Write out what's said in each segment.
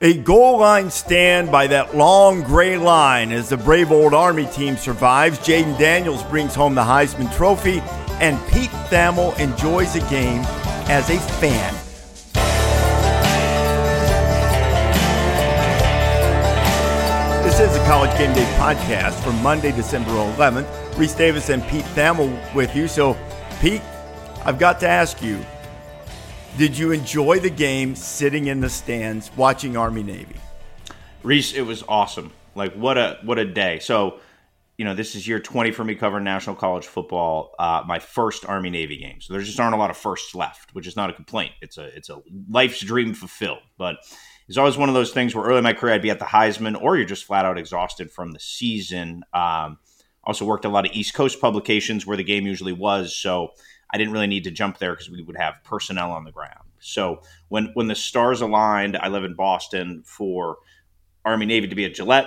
A goal line stand by that long gray line as the brave old Army team survives. Jayden Daniels brings home the Heisman Trophy, and Pete Thamel enjoys a game as a fan. This is the College Game Day podcast for Monday, December 11th. Rece Davis and Pete Thamel with you. So, Pete, I've got to ask you did you enjoy the game sitting in the stands watching Army Navy? Rece, it was awesome. Like what a what a day. So, you know, this is year 20 for me covering national college football. Uh, my first Army Navy game. So there just aren't a lot of firsts left, which is not a complaint. It's a it's a life's dream fulfilled. But it's always one of those things where early in my career I'd be at the Heisman, or you're just flat out exhausted from the season. Um, also worked a lot of East Coast publications where the game usually was. So I didn't really need to jump there because we would have personnel on the ground. So when when the stars aligned, I live in Boston for Army Navy to be at Gillette.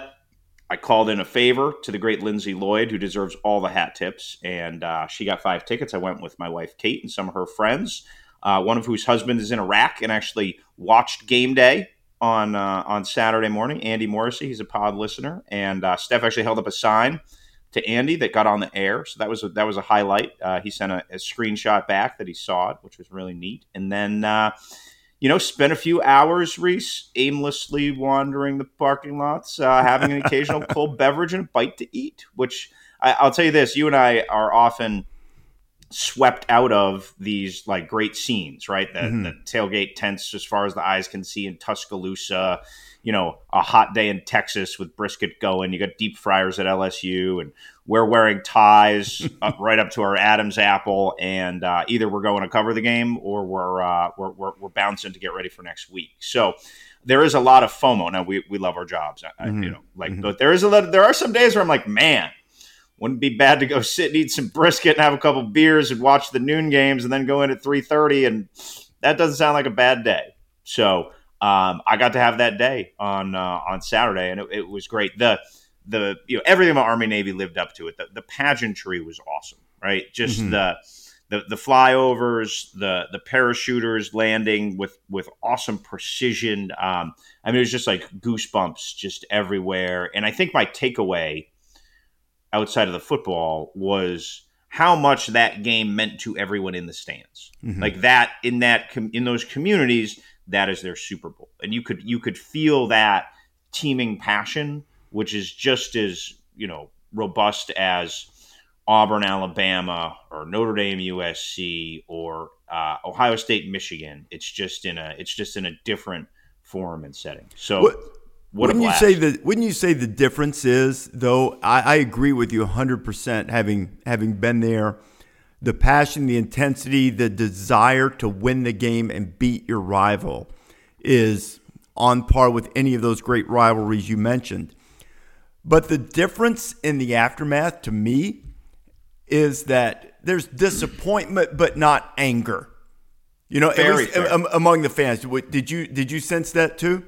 I called in a favor to the great Lindsay Lloyd, who deserves all the hat tips, and uh, she got five tickets. I went with my wife Kate and some of her friends, uh, one of whose husband is in Iraq and actually watched game day on uh, on Saturday morning. Andy Morrissey, he's a pod listener, and uh, Steph actually held up a sign to Andy that got on the air. So that was a, that was a highlight. Uh, he sent a, a, screenshot back that he saw it, which was really neat. And then, uh, you know, spent a few hours, Rece, aimlessly wandering the parking lots, uh, having an occasional cold beverage and a bite to eat. Which I, will tell you this: you and I are often swept out of these like great scenes, right? The, mm-hmm. the tailgate tents, as far as the eyes can see, in Tuscaloosa you know a hot day in Texas with brisket going. You got deep fryers at LSU, and we're wearing ties up, right up to our Adam's apple. And uh, either we're going to cover the game or we're, uh, we're, we're we're bouncing to get ready for next week. So there is a lot of FOMO. Now we, we love our jobs, mm-hmm. you know, like mm-hmm. but there is a lot. There are some days where I'm like, man, wouldn't be bad to go sit and eat some brisket and have a couple beers and watch the noon games and then go in at 3:30 and that doesn't sound like a bad day. So um, I got to have that day on uh, on Saturday, and it, it, was great. The the you know everything about Army Navy lived up to it. The, the pageantry was awesome, right? Just mm-hmm. the the the flyovers, the the parachuters landing with with awesome precision. Um, I mean, it was just like goosebumps just everywhere. And I think my takeaway outside of the football was how much that game meant to everyone in the stands. Mm-hmm. Like that in that in those communities that is their Super Bowl, and you could you could feel that teaming passion, which is just as you know robust as Auburn, Alabama, or Notre Dame, USC, or uh, Ohio State, Michigan. It's just in a it's just in a different form and setting. So. What? What wouldn't you say that? Wouldn't you say the difference is though? I, I agree with you 100. percent Having having been there, the passion, the intensity, the desire to win the game and beat your rival is on par with any of those great rivalries you mentioned. But the difference in the aftermath to me is that there's disappointment, but not anger. You know, Very among the fans. Did you did you sense that too?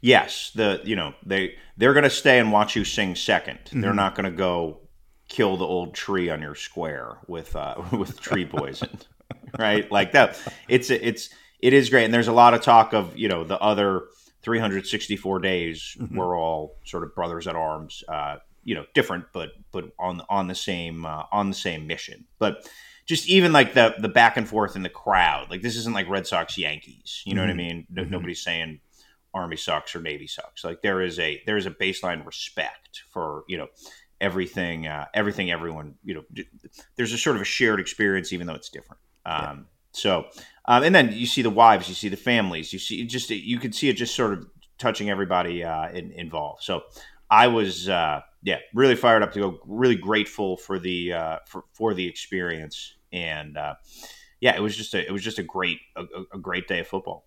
Yes, the you know they they're going to stay and watch you sing 2nd they mm-hmm. They're not going to go kill the old tree on your square with uh, with tree poison, right? Like that. It's it's it is great, and there's a lot of talk of you know the other 364 days mm-hmm. we're all sort of brothers at arms. Uh, you know, different, but but on on the same uh, on the same mission. But just even like the the back and forth in the crowd, like this isn't like Red Sox Yankees. You know mm-hmm. what I mm-hmm. mean? No, mm-hmm. Nobody's saying Army sucks or Navy sucks. Like there is a there is a baseline respect for you know everything uh, everything everyone you know there's a sort of a shared experience even though it's different um, yeah. so um, and then you see the wives you see the families you see just you could see it just sort of touching everybody uh, in, involved so i was uh, yeah really fired up to go really grateful for the uh, for, for the experience and uh, yeah it was just a it was just a great a, a great day of football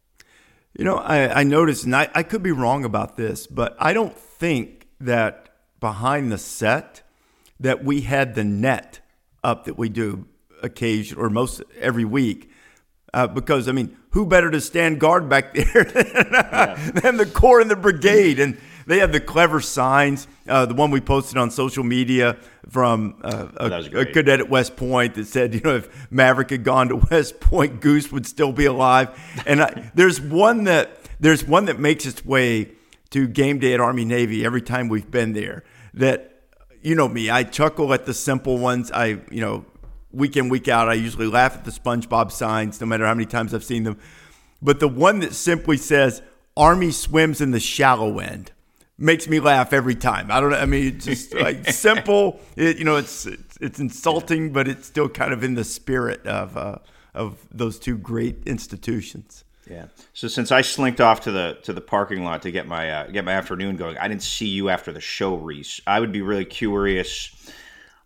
you know i, I noticed and I, I could be wrong about this but i don't think that behind the set that we had the net up that we do occasion or most every week. Uh, because I mean, who better to stand guard back there than, yeah. than the corps and the brigade? And they had the clever signs. Uh, the one we posted on social media from uh, a, a, cadet at West Point that said, you know, if Maverick had gone to West Point, Goose would still be alive. And I, there's one that there's one that makes its way to game day at Army Navy every time we've been there. That you know me, I chuckle at the simple ones. I you know week in week out, I usually laugh at the SpongeBob signs, no matter how many times I've seen them. But the one that simply says "Army swims in the shallow end." Makes me laugh every time. I don't know. I mean, it's just like simple. It, you know, it's, it's, it's insulting, but it's still kind of in the spirit of uh, of those two great institutions. Yeah. So since I slinked off to the to the parking lot to get my uh, get my afternoon going, I didn't see you after the show, Rece. I would be really curious.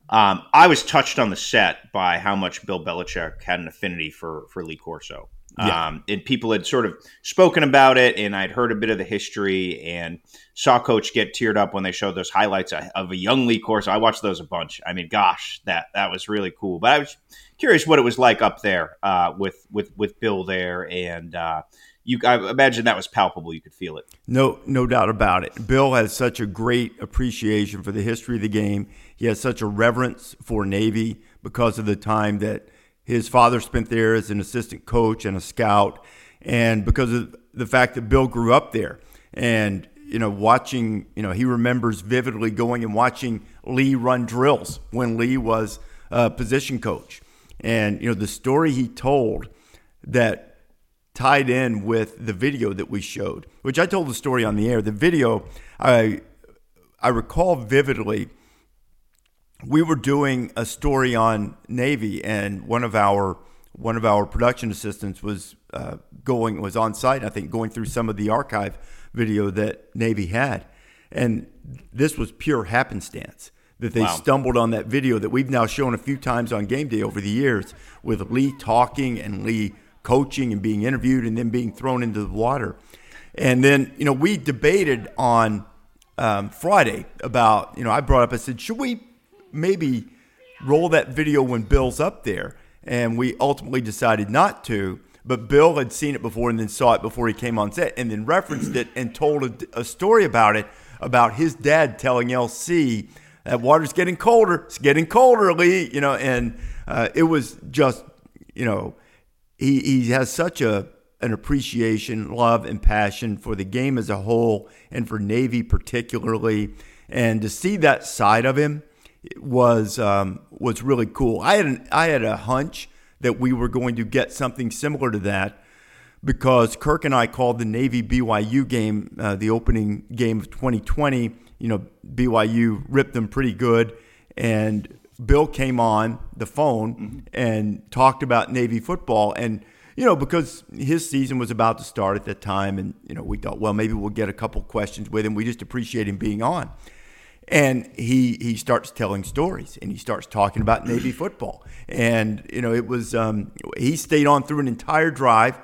Um, I was touched on the set by how much Bill Belichick had an affinity for for Lee Corso. Yeah. Um, and people had sort of spoken about it, and I'd heard a bit of the history and saw Coach get teared up when they showed those highlights of a young Lee Corso. I watched those a bunch. I mean, gosh, that that was really cool. But I was curious what it was like up there uh, with with with Bill there, and uh, you. I imagine that was palpable. You could feel it. No, no doubt about it. Bill has such a great appreciation for the history of the game. He has such a reverence for Navy because of the time that his father spent there as an assistant coach and a scout, and because of the fact that Bill grew up there, and you know, watching, you know, he remembers vividly going and watching Lee run drills when Lee was a position coach, and you know the story he told that tied in with the video that we showed, which I told the story on the air. The video, I I recall vividly we were doing a story on Navy, and one of our one of our production assistants was uh, going was on site. I think going through some of the archive video that Navy had, and this was pure happenstance that they wow. stumbled on that video that we've now shown a few times on game day over the years with Lee talking and Lee coaching and being interviewed and then being thrown into the water. And then, you know, we debated on um, Friday about, you know, I brought up, I said, should we maybe roll that video when Bill's up there. And we ultimately decided not to. But Bill had seen it before and then saw it before he came on set and then referenced it and told a, a story about it about his dad telling LC that water's getting colder. It's getting colder, Lee. You know, and uh, it was just, you know, he, he has such a an appreciation, love, and passion for the game as a whole and for Navy particularly. And to see that side of him was um, was really cool. I had an, I had a hunch that we were going to get something similar to that because Kirk and I called the Navy BYU game uh, the opening game of 2020. You know, BYU ripped them pretty good, and Bill came on the phone mm-hmm. and talked about Navy football and. You know, because his season was about to start at that time, and you know, we thought, well, maybe we'll get a couple questions with him. We just appreciate him being on. And he he starts telling stories and he starts talking about Navy football. And you know, it was um, he stayed on through an entire drive.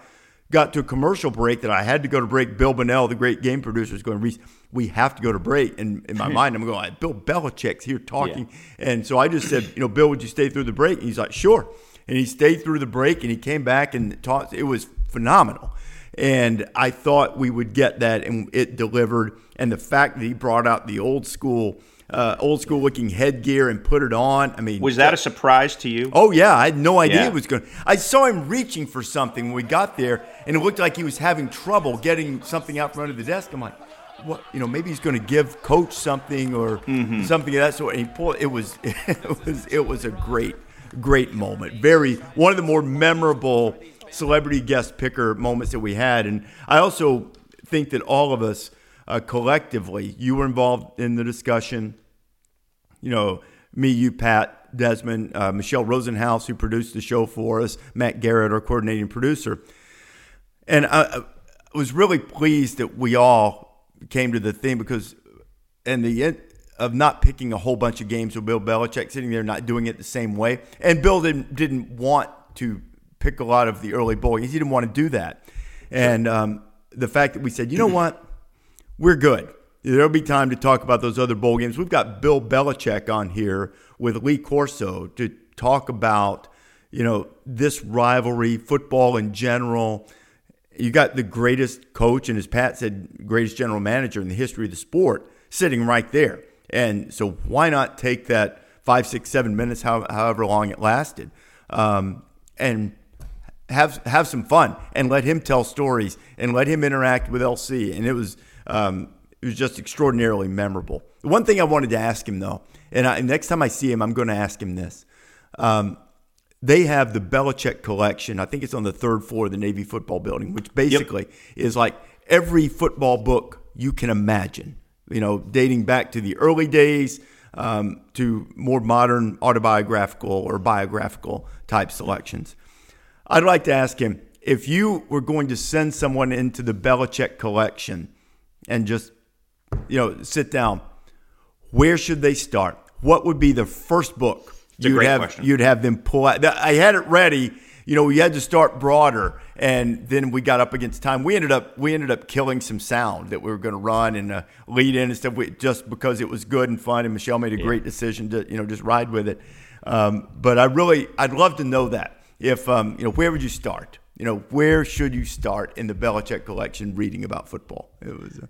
Got to a commercial break that I had to go to break. Bill Bonnell, the great game producer, is going, Rece, we have to go to break. And in my mind, I'm going, Bill Belichick's here talking. Yeah. And so I just said, you know, Bill, would you stay through the break? And he's like, sure. And he stayed through the break and he came back and talked. It was phenomenal. And I thought we would get that, and it delivered. And the fact that he brought out the old school, uh, old school looking headgear and put it on. I mean, was that a surprise to you? Oh yeah, I had no idea yeah. it was going. I saw him reaching for something when we got there, and it looked like he was having trouble getting something out from under the desk. I'm like, what? You know, maybe he's going to give coach something or mm-hmm. something of that sort. And he pulled. It was, it was, it was a great, great moment. Very one of the more memorable celebrity guest picker moments that we had. And I also think that all of us uh, collectively, you were involved in the discussion. You know, me, you, Pat, Desmond, uh, Michelle Rosenhaus, who produced the show for us, Matt Garrett, our coordinating producer. And I, I was really pleased that we all came to the theme because, and the end of not picking a whole bunch of games with Bill Belichick sitting there not doing it the same way, and Bill didn't didn't want to pick a lot of the early bowl games. He didn't want to do that. And um, the fact that we said, you know what, we're good. There'll be time to talk about those other bowl games. We've got Bill Belichick on here with Lee Corso to talk about, you know, this rivalry, football in general. You got the greatest coach, and as Pat said, greatest general manager in the history of the sport sitting right there. And so why not take that five, six, seven minutes, however long it lasted, um, and have have some fun and let him tell stories and let him interact with LC. And it was um, it was just extraordinarily memorable. One thing I wanted to ask him though, and I, next time I see him, I'm going to ask him this. Um, they have the Belichick collection. I think it's on the third floor of the Navy football building, which basically yep. is like every football book you can imagine. You know, dating back to the early days um, to more modern autobiographical or biographical type selections. I'd like to ask him if you were going to send someone into the Belichick collection and just, you know, sit down, where should they start? What would be the first book you'd have question. you'd have them pull out? I had it ready. You know, we had to start broader, and then we got up against time. We ended up we ended up killing some sound that we were going to run and uh, lead in and stuff, we, just because it was good and fun. And Michelle made a yeah. great decision to you know just ride with it. Um, but I really I'd love to know that if um, you know where would you start? You know, where should you start in the Belichick collection reading about football? It was. Uh,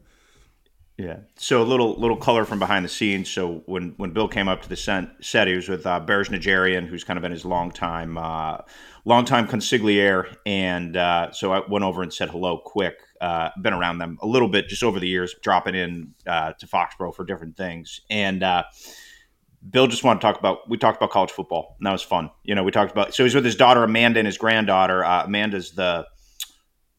yeah. So a little little color from behind the scenes. So when when Bill came up to the set, he was with uh, Berj Najarian, who's kind of been his long time uh, long time consigliere, and uh, so I went over and said hello quick. Uh, been around them a little bit just over the years, dropping in uh, to Foxborough for different things, and. Bill just wanted to talk about. We talked about college football, and that was fun. You know, we talked about. So he's with his daughter Amanda and his granddaughter. Uh, Amanda's the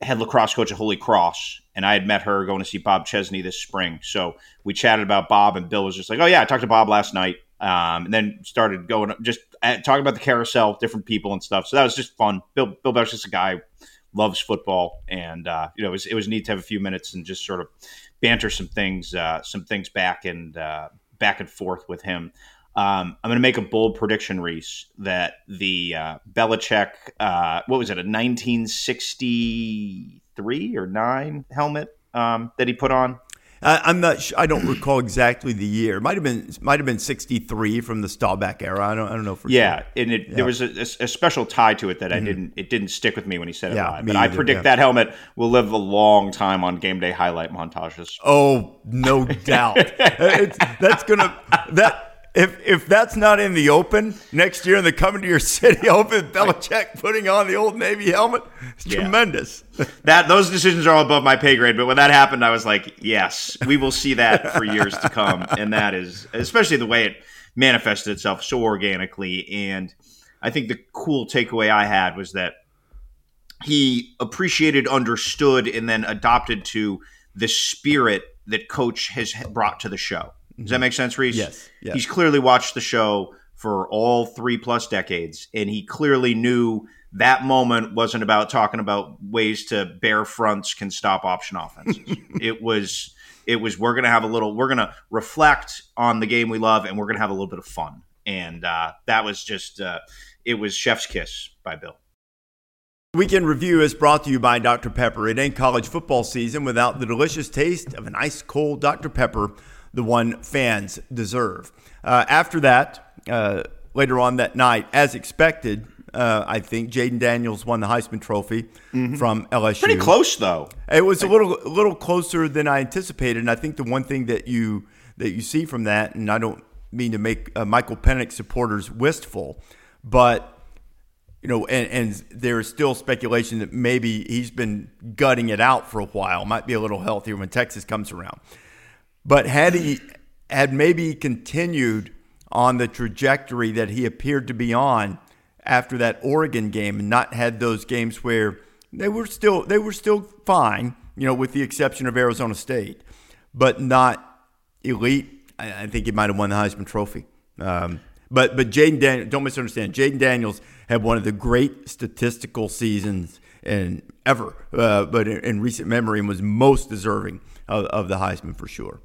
head lacrosse coach at Holy Cross, and I had met her going to see Bob Chesney this spring. So we chatted about Bob, and Bill was just like, "Oh yeah, I talked to Bob last night," um, and then started going just uh, talking about the carousel, different people and stuff. So that was just fun. Bill Bill Beck's just a guy loves football, and uh, you know it was it was neat to have a few minutes and just sort of banter some things uh, some things back and uh, back and forth with him. Um, I'm going to make a bold prediction, Reese, that the uh, Belichick, uh, what was it, a 1963 or nine helmet um, that he put on? I'm not. I don't recall exactly the year. Might have been. Might have been '63 from the Staubach era. I don't. I don't know for yeah, sure. and it, yeah. there was a, a, special tie to it that mm-hmm. I didn't. It didn't stick with me when he said it yeah, live. But either, I predict yeah. that helmet will live a long time on game day highlight montages. Oh, no doubt. that's gonna that if if that's not in the open next year and they come into your city open, Belichick putting on the old Navy helmet, it's yeah. tremendous. that those decisions are all above my pay grade. But when that happened, I was like, yes, we will see that for years to come. And that is especially the way it manifested itself so organically. And I think the cool takeaway I had was that he appreciated, understood, and then adopted to the spirit that coach has brought to the show does that make sense, Rece? Yes, yes. He's clearly watched the show for all three plus decades, and he clearly knew that moment wasn't about talking about ways to bear fronts can stop option offenses. it was it was we're gonna have a little we're gonna reflect on the game we love, and we're gonna have a little bit of fun. And uh, that was just uh, it was chef's kiss by Bill. Weekend Review is brought to you by Dr. Pepper. It ain't college football season without the delicious taste of an ice cold Dr. Pepper the one fans deserve. Uh, after that, uh, later on that night, as expected, uh, I think Jayden Daniels won the Heisman Trophy mm-hmm. from LSU. Pretty close, though. It was a little a little closer than I anticipated, and I think the one thing that you that you see from that, and I don't mean to make uh, Michael Penix supporters wistful, but you know, and, and there is still speculation that maybe he's been gutting it out for a while. Might be a little healthier when Texas comes around. But had he had maybe continued on the trajectory that he appeared to be on after that Oregon game and not had those games where they were still they were still fine, you know, with the exception of Arizona State, but not elite. I, I think he might have won the Heisman Trophy. Um, but but Jayden Daniels, don't misunderstand. Jayden Daniels had one of the great statistical seasons in ever, uh, but in, in, recent memory, and was most deserving of, of the Heisman for sure.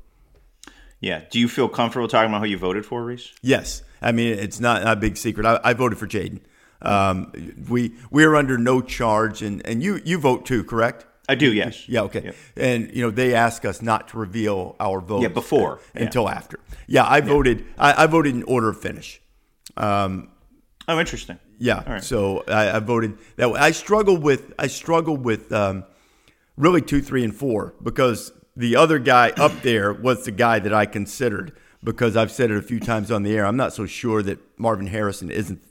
Yeah. Do you feel comfortable talking about who you voted for, Rece? Yes. I mean, it's not a big secret. I, I voted for Jayden. Um, we we are under no charge, and, and you you vote too, correct? I do, yes. Yeah, okay. Yep. And you know they ask us not to reveal our vote. Yeah, before until yeah. after. Yeah, I voted. I, I, voted in order of finish. Um, oh, interesting. Yeah. So I, I, voted that way. I struggled with I struggled with um, really two, three, and four because the other guy up there was the guy that I considered because I've said it a few times on the air. I'm not so sure that Marvin Harrison isn't,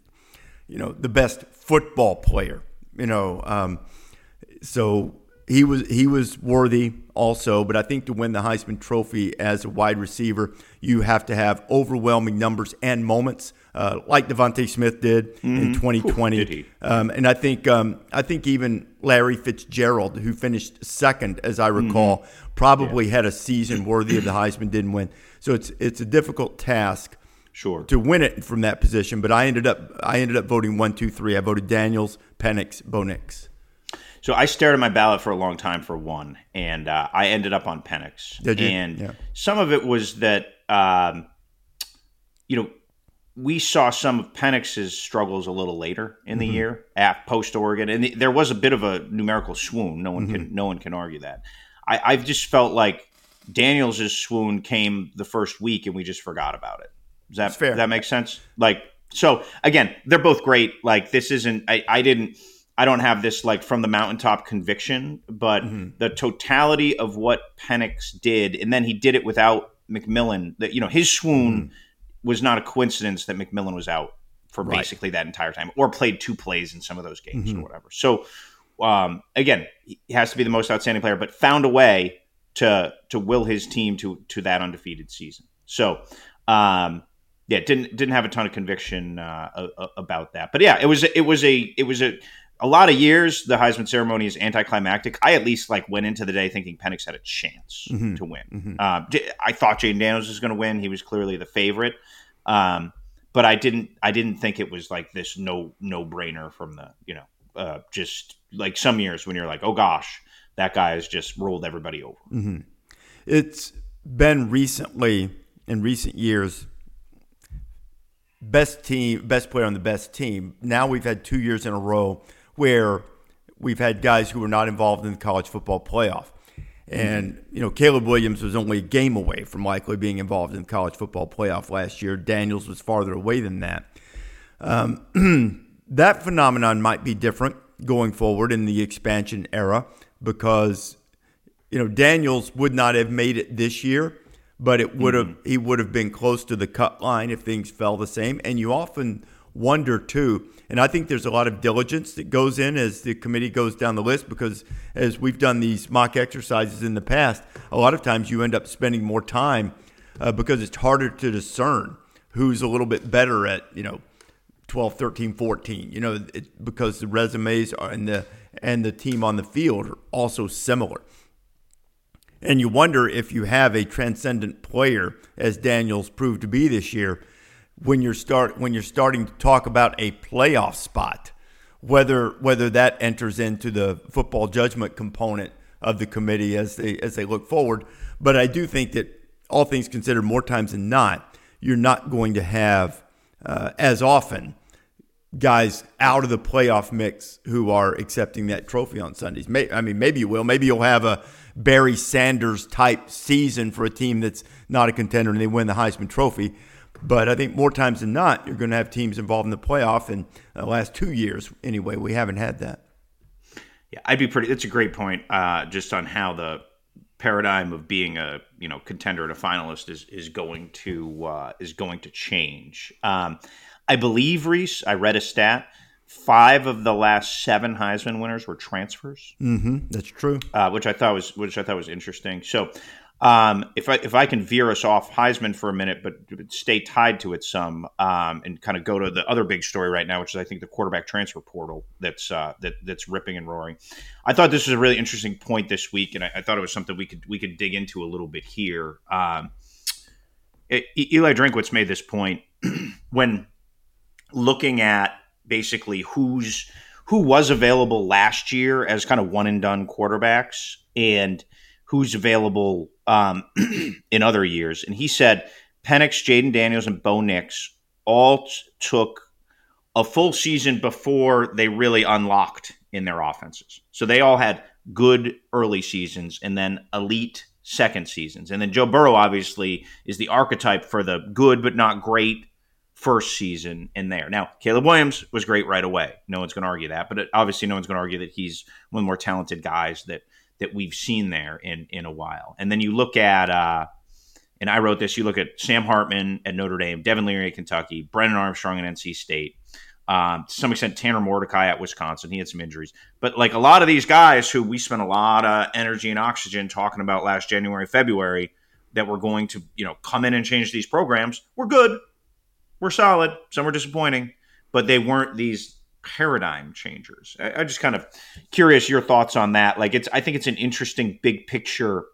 you know, the best football player You know, um, so he was he was worthy also. But I think to win the Heisman Trophy as a wide receiver, you have to have overwhelming numbers and moments, uh, like DeVonta Smith did mm-hmm. in 2020. Ooh, um, and I think um, I think even Larry Fitzgerald, who finished second, as I recall, mm-hmm. probably yeah. had a season worthy of the Heisman. Didn't win, so it's it's a difficult task. Sure. To win it from that position, but I ended up I ended up voting one, two, three. I voted Daniels, Penix, Bo Nix. So I stared at my ballot for a long time for one, and uh, I ended up on Penix. Did? And yeah. some of it was that, um, you know, we saw some of Penix's struggles a little later in the mm-hmm. year at post Oregon, and the, there was a bit of a numerical swoon. No one mm-hmm. can no one can argue that. I, I've just felt like Daniels' swoon came the first week, and we just forgot about it. Does that fair. Does that make sense? Like so, again, they're both great. Like this isn't. I, I didn't I don't have this like from the mountaintop conviction, but mm-hmm. the totality of what Penix did, and then he did it without McMillan. That you know his swoon mm-hmm. Was not a coincidence that McMillan was out for right. basically that entire time, or played two plays in some of those games mm-hmm. or whatever. So um, again, he has to be the most outstanding player, but found a way to to will his team to to that undefeated season. So um, yeah, didn't didn't have a ton of conviction uh, about that, but yeah, it was it was a it was a a lot of years the Heisman ceremony is anticlimactic. I at least like went into the day thinking Penix had a chance mm-hmm. to win. Mm-hmm. Uh, I thought Jayden Daniels was going to win. He was clearly the favorite, um, but I didn't. I didn't think it was like this no no brainer from the you know uh, just like some years when you're like oh gosh that guy has just rolled everybody over. Mm-hmm. It's been recently in recent years best team best player on the best team. Now we've had two years in a row where we've had guys who were not involved in the college football playoff. And, you know, Caleb Williams was only a game away from likely being involved in the college football playoff last year. Daniels was farther away than that. Um, that phenomenon might be different going forward in the expansion era because, you know, Daniels would not have made it this year, but it would have mm-hmm. he would have been close to the cut line if things fell the same. And you often wonder too, and I think there's a lot of diligence that goes in as the committee goes down the list because as we've done these mock exercises in the past, a lot of times you end up spending more time uh, because it's harder to discern who's a little bit better at, you know, 12, 13, 14, you know, it, because the resumes are and the and the team on the field are also similar. And you wonder if you have a transcendent player, as Daniels proved to be this year, when you're start when you're starting to talk about a playoff spot, whether whether that enters into the football judgment component of the committee as they as they look forward. But I do think that all things considered, more times than not, you're not going to have uh, as often guys out of the playoff mix who are accepting that trophy on Sundays. May, I mean, maybe you will. Maybe you'll have a Barry Sanders type season for a team that's not a contender and they win the Heisman Trophy. But I think more times than not, you're going to have teams involved in the playoff. And the last two years, anyway, we haven't had that. Yeah, I'd be pretty. That's a great point, uh, just on how the paradigm of being a you know contender and a finalist is is going to uh, is going to change. Um, I believe Rece. I read a stat. Five of the last seven Heisman winners were transfers. Mm-hmm, that's true. Uh, which I thought was which I thought was interesting. So um, if I if I can veer us off Heisman for a minute, but stay tied to it some, um, and kind of go to the other big story right now, which is I think the quarterback transfer portal that's uh, that that's ripping and roaring. I thought this was a really interesting point this week, and I, I thought it was something we could we could dig into a little bit here. Um, it, Eli Drinkwitz made this point when looking at basically who's who was available last year as kind of one and done quarterbacks and who's available um, in other years. And he said Penix, Jayden Daniels, and Bo Nix all t- took a full season before they really unlocked in their offenses. So they all had good early seasons and then elite second seasons. And then Joe Burrow obviously is the archetype for the good but not great first season in there. Now, Caleb Williams was great right away. No one's going to argue that, but obviously no one's going to argue that he's one of the more talented guys that that we've seen there in in a while. And then you look at uh, and I wrote this. You look at Sam Hartman at Notre Dame, Devin Leary at Kentucky, Brennan Armstrong at NC State. Um, to some extent, Tanner Mordecai at Wisconsin, he had some injuries, but like a lot of these guys who we spent a lot of energy and oxygen talking about last January, February, that were going to you know come in and change these programs, were good, were solid. Some were disappointing, but they weren't these paradigm changers. I, I just kind of curious your thoughts on that. Like it's, I think it's an interesting big picture.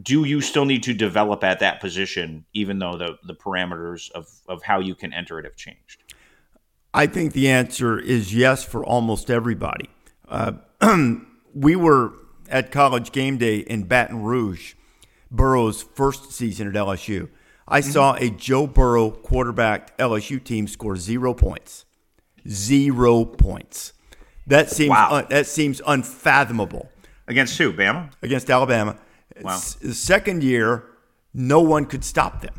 Do you still need to develop at that position, even though the the parameters of of how you can enter it have changed? I think the answer is yes for almost everybody. Uh, we were at college game day in Baton Rouge, Burrow's first season at LSU. I mm-hmm. saw a Joe Burrow quarterback LSU team score zero points. Zero points. That seems wow. un, that seems unfathomable. Against who? Bama? Against Alabama. Wow. The second year, no one could stop them.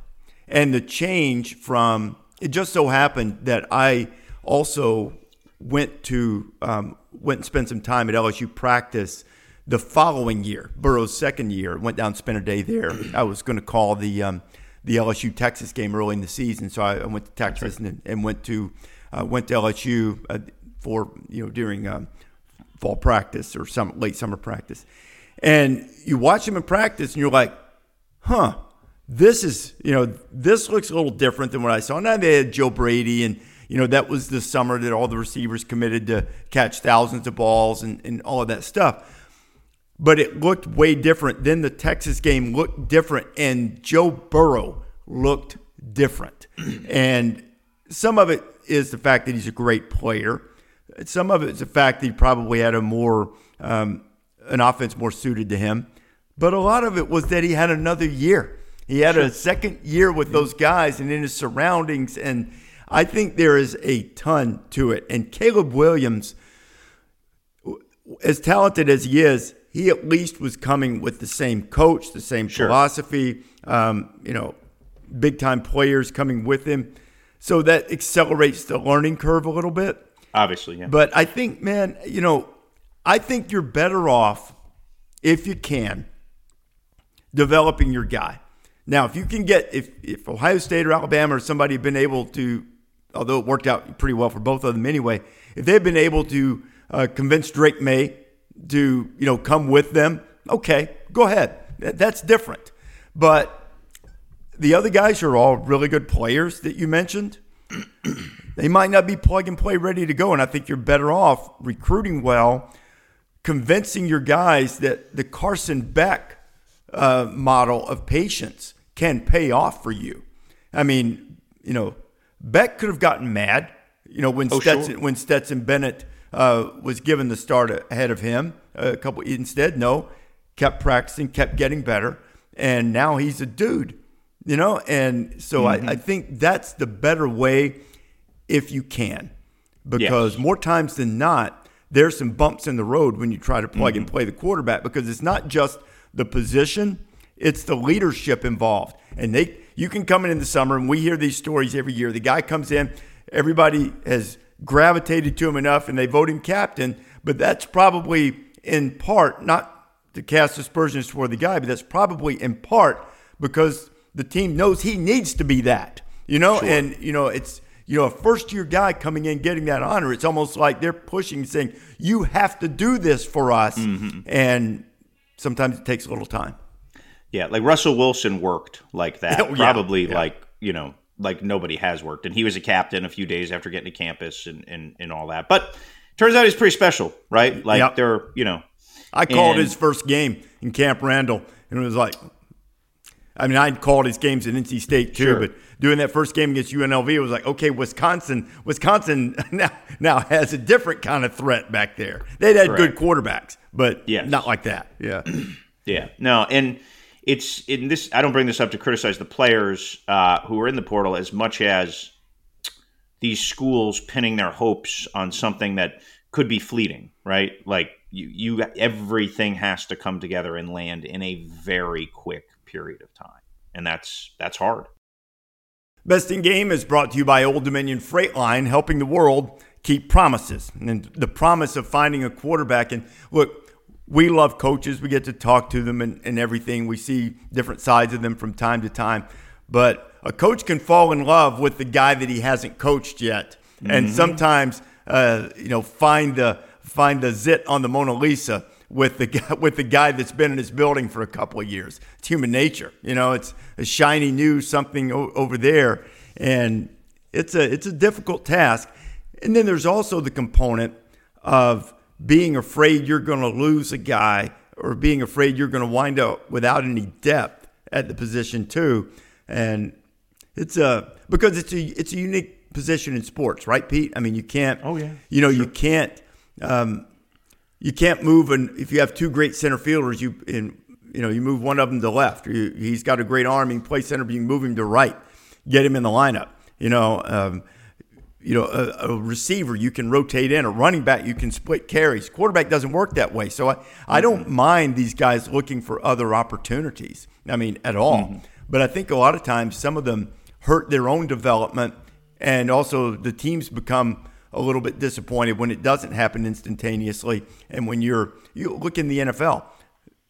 And the change from it just so happened that I also went to um, went and spent some time at LSU practice the following year, Burrow's second year. Went down, spent a day there. I was going to call the um, the LSU Texas game early in the season, so I, I went to Texas right. and, and, went to uh, went to LSU uh, for you know during um, fall practice or some late summer practice, and you watch them in practice and you're like, huh, this is you know this looks a little different than what I saw. Now they had Joe Brady and. You know, that was the summer that all the receivers committed to catch thousands of balls and, and all of that stuff but it looked way different. Then the Texas game looked different, and Joe Burrow looked different. and some of it is the fact that he's a great player. Some of it is the fact that he probably had a more um, an offense more suited to him. But a lot of it was that he had another year. He had sure. a second year with those guys and in his surroundings. And I think there is a ton to it. And Caleb Williams, as talented as he is, he at least was coming with the same coach, the same sure. philosophy, um, you know, big time players coming with him. So that accelerates the learning curve a little bit. Obviously, yeah. But I think, man, you know, I think you're better off if you can developing your guy. Now, if you can get if if Ohio State or Alabama or somebody been able to, although it worked out pretty well for both of them anyway, if they've been able to uh, convince Drake Maye to you know come with them, okay, go ahead. That's different. But the other guys are all really good players that you mentioned. they might not be plug and play ready to go, and I think you're better off recruiting well, convincing your guys that the Carson Beck uh, model of patience can pay off for you. I mean, you know, Beck could have gotten mad, you know, when oh, Stetson sure. when Stetson Bennett uh, was given the start ahead of him. A couple instead, no, kept practicing, kept getting better, and now he's a dude, you know. And so mm-hmm. I, I, think that's the better way if you can, because yes. more times than not, there's some bumps in the road when you try to plug mm-hmm. and play the quarterback because it's not just the position, it's the leadership involved, and they. You can come in in the summer, and we hear these stories every year. The guy comes in, everybody has gravitated to him enough and they vote him captain. But that's probably in part, not to cast aspersions toward the guy, but that's probably in part because the team knows he needs to be that, you know? Sure. And, you know, it's, you know, a first year guy coming in getting that honor, it's almost like they're pushing, saying, you have to do this for us. Mm-hmm. And sometimes it takes a little time. Yeah, like Russell Wilson worked like that. Oh, Probably yeah. like, you know, like nobody has worked. And he was a captain a few days after getting to campus and, and, and all that. But turns out he's pretty special, right? Like yep. they're, you know. I called and, his first game in Camp Randall and it was like, I mean, I'd called his games at NC State too, sure. but doing that first game against UNLV, it was like, okay, Wisconsin, Wisconsin now now has a different kind of threat back there. They'd had Correct. good quarterbacks, but yes. not like that. Yeah, yeah, no, and it's in this. I don't bring this up to criticize the players uh, who are in the portal as much as these schools pinning their hopes on something that could be fleeting, right? Like you, you everything has to come together and land in a very quick period of time, and that's that's hard. Best in Game is brought to you by Old Dominion Freight Line, helping the world keep promises and the promise of finding a quarterback. And look, we love coaches. We get to talk to them and, and everything. We see different sides of them from time to time. But a coach can fall in love with the guy that he hasn't coached yet. and sometimes uh, you know find the find the zit on the Mona Lisa with the guy, with the guy that's been in his building for a couple of years. It's human nature, you know. It's a shiny new something o- over there, and it's a it's a difficult task. And then there's also the component of being afraid you're going to lose a guy or being afraid you're going to wind up without any depth at the position too. And it's a because it's a it's a unique position in sports, right, Pete? I mean, you can't. Oh, yeah. You know, you can't. Um, you can't move, and if you have two great center fielders, you in you know you move one of them to left. You, he's got a great arm. You can play center, but you can move him to right. Get him in the lineup. You know. Um, you know, a, a, receiver you can rotate in, a running back you can split carries. Quarterback doesn't work that way. So I, I don't mind these guys looking for other opportunities. I mean, at all. Mm-hmm. But I think a lot of times some of them hurt their own development, and also the teams become a little bit disappointed when it doesn't happen instantaneously. And when you're you look in the NFL,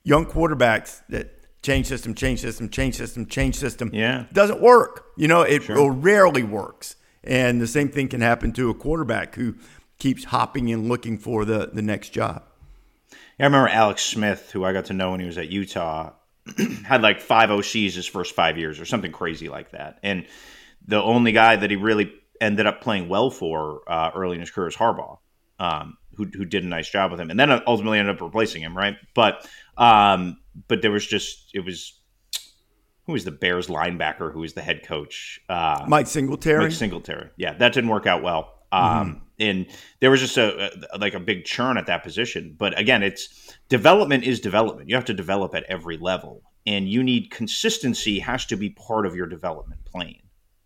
young quarterbacks that change system, change system, change system, change system, yeah, doesn't work. You know, it sure. rarely works. And the same thing can happen to a quarterback who keeps hopping and looking for the, the next job. Yeah, I remember Alex Smith, who I got to know when he was at Utah, had like five OCs his first five years or something crazy like that. And the only guy that he really ended up playing well for uh, early in his career is Harbaugh, um, who, who did a nice job with him, and then ultimately ended up replacing him, right? But um, but there was just it was who was the Bears linebacker who was the head coach? Uh, Mike Singletary. Mike Singletary. Yeah, that didn't work out well. Um, mm-hmm. And there was just a, a, like a big churn at that position. But again, it's development is development. You have to develop at every level, and you need consistency has to be part of your development plan.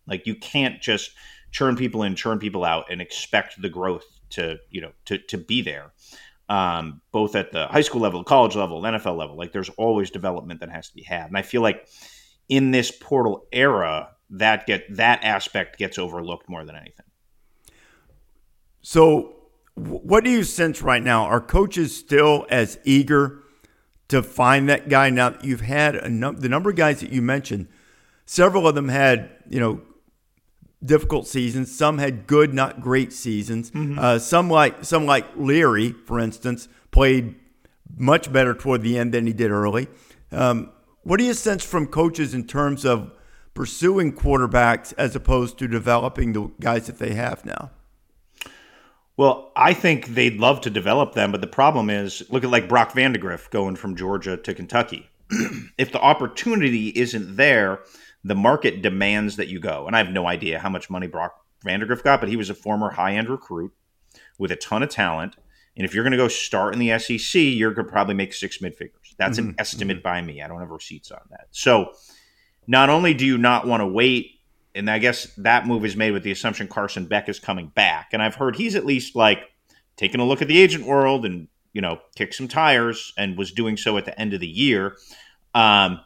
Like you can't just churn people in, churn people out, and expect the growth to you know to to be there. Um, both at the high school level, college level, NFL level, like there's always development that has to be had, and I feel like in this portal era, that get that aspect gets overlooked more than anything. So, what do you sense right now? Are coaches still as eager to find that guy? Now, you've had num- the number of guys that you mentioned. Several of them had, you know, difficult seasons. Some had good, not great seasons. Mm-hmm. Uh, some like some like Leary, for instance, played much better toward the end than he did early. Um, what do you sense from coaches in terms of pursuing quarterbacks as opposed to developing the guys that they have now? Well, I think they'd love to develop them, but the problem is look at like Brock Vandagriff going from Georgia to Kentucky. if the opportunity isn't there, the market demands that you go. And I have no idea how much money Brock Vandagriff got, but he was a former high end recruit with a ton of talent. And if you're going to go start in the SEC, you're going to probably make six mid figures. That's mm-hmm. an estimate mm-hmm. by me. I don't have receipts on that. So not only do you not want to wait, and I guess that move is made with the assumption Carson Beck is coming back. And I've heard he's at least like taking a look at the agent world and, you know, kick some tires and was doing so at the end of the year. Um,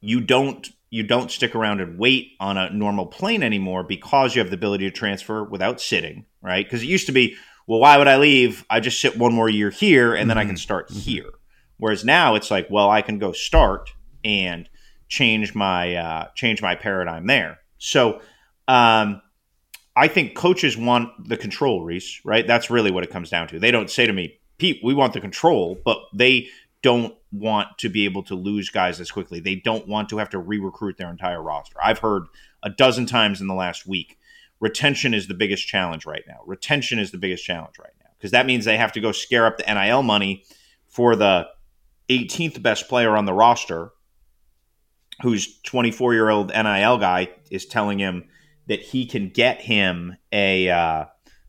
you don't you don't stick around and wait on a normal plane anymore because you have the ability to transfer without sitting, right? Because it used to be, well, why would I leave? I just sit one more year here and then mm-hmm. I can start mm-hmm. here. Whereas now it's like, well, I can go start and change my uh, change my paradigm there. So um, I think coaches want the control, Rece. Right? That's really what it comes down to. They don't say to me, Pete, we want the control, but they don't want to be able to lose guys as quickly. They don't want to have to re-recruit their entire roster. I've heard a dozen times in the last week, retention is the biggest challenge right now. Retention is the biggest challenge right now because that means they have to go scare up the NIL money for the 18th best player on the roster, whose 24 year old NIL guy is telling him that he can get him a uh,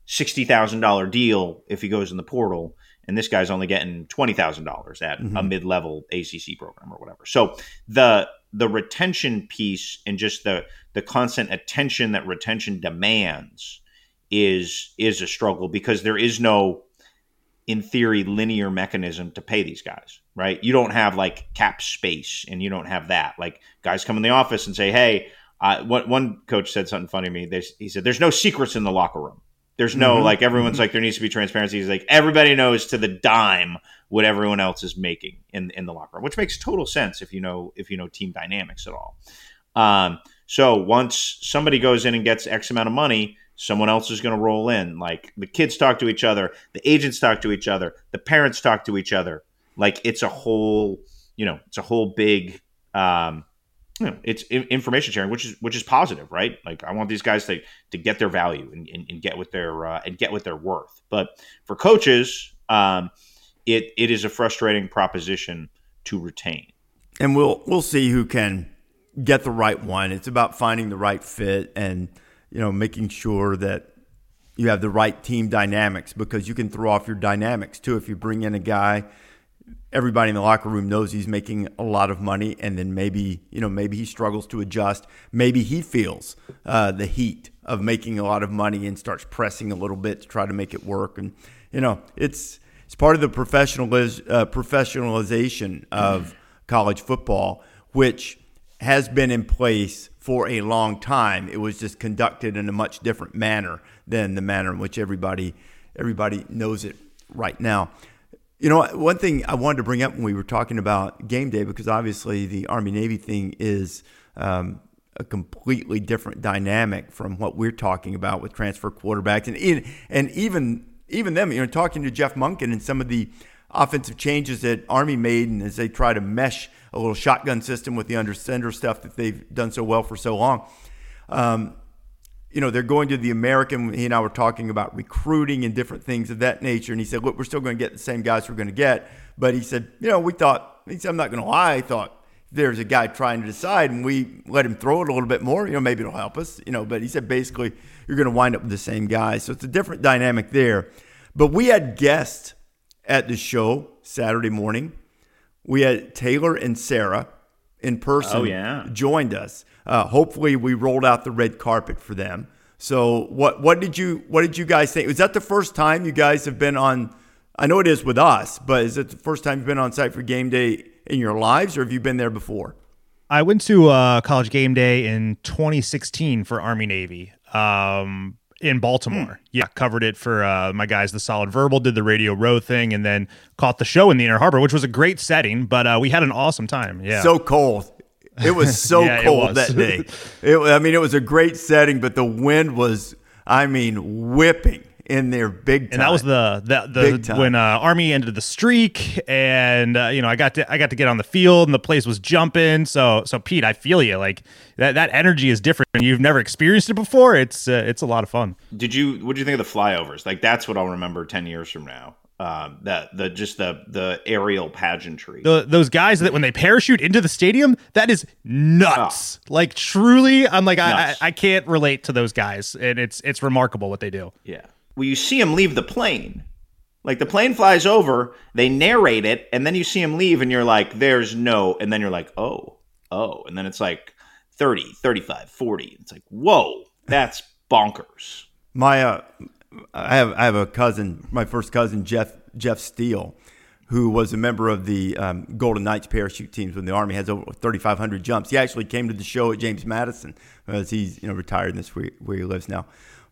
$60,000 deal if he goes in the portal. And this guy's only getting $20,000 at mm-hmm. a mid level ACC program or whatever. So the the retention piece and just the the constant attention that retention demands is is a struggle because there is no in theory linear mechanism to pay these guys right you don't have like cap space and you don't have that like guys come in the office and say hey uh, one, one coach said something funny to me they, he said there's no secrets in the locker room there's no mm-hmm. like everyone's like there needs to be transparency he's like everybody knows to the dime what everyone else is making in in the locker room which makes total sense if you know if you know team dynamics at all um, so once somebody goes in and gets x amount of money someone else is going to roll in. Like the kids talk to each other, the agents talk to each other, the parents talk to each other. Like it's a whole, you know, it's a whole big, um, you know, it's information sharing, which is which is positive, right? Like I want these guys to to get their value and, and, and get what their uh, and get what they're worth. But for coaches, um, it it is a frustrating proposition to retain. And we'll we'll see who can get the right one. It's about finding the right fit and you know, making sure that you have the right team dynamics because you can throw off your dynamics too if you bring in a guy everybody in the locker room knows he's making a lot of money and then maybe you know maybe he struggles to adjust maybe he feels uh, the heat of making a lot of money and starts pressing a little bit to try to make it work and you know it's it's part of the professionaliz- uh, professionalization of college football which has been in place for a long time. It was just conducted in a much different manner than the manner in which everybody everybody knows it right now. You know, one thing I wanted to bring up when we were talking about game day, because obviously the Army Navy thing is um, a completely different dynamic from what we're talking about with transfer quarterbacks, and and even even them, you know, talking to Jeff Monken and some of the offensive changes that Army made, and as they try to mesh a little shotgun system with the under center stuff that they've done so well for so long. Um, you know, they're going to the American. He and I were talking about recruiting and different things of that nature. And he said, look, we're still going to get the same guys we're going to get. But he said, you know, we thought, he said, I'm not going to lie, I thought there's a guy trying to decide and we let him throw it a little bit more, you know, maybe it'll help us, you know. But he said, basically, you're going to wind up with the same guys. So it's a different dynamic there. But we had guests at the show Saturday morning we had Taylor and Sara in person oh, yeah. joined us. Uh, hopefully, we rolled out the red carpet for them. So, what what did you what did you guys think? Was that the first time you guys have been on? I know it is with us, but is it the first time you've been on site for game day in your lives, or have you been there before? I went to uh, college game day in 2016 for Army Navy. Um, in Baltimore. Mm. Yeah, covered it for uh, my guys, the Solid Verbal, did the Radio Row thing, and then caught the show in the Inner Harbor, which was a great setting. But uh, we had an awesome time. Yeah, so cold. It was so yeah, cold was. that day. It, I mean, it was a great setting, but the wind was, I mean, whipping in there big time. And that was the the, the when uh, Army ended the streak, and uh, you know I got to I got to get on the field, and the place was jumping. So so Pete, I feel you. Like that that energy is different. You've never experienced it before. It's uh, it's a lot of fun. Did you? What do you think of the flyovers? Like that's what I'll remember ten years from now. Um, that the just the the aerial pageantry. The, those guys that when they parachute into the stadium, that is nuts. Oh. Like truly, I'm like I, I, I can't relate to those guys, and it's it's remarkable what they do. Yeah well, you see him leave the plane. Like the plane flies over, they narrate it, and then you see him leave, and you're like, there's no, and then you're like, oh, oh, and then it's like 30, 35, 40. It's like, whoa, that's bonkers. My, uh, I have, I have a cousin, my first cousin, Jeff, Jeff Steele, who was a member of the um, Golden Knights parachute teams when the Army has over 3,500 jumps. He actually came to the show at James Madison as he's, you know, retired and that's where, where he lives now.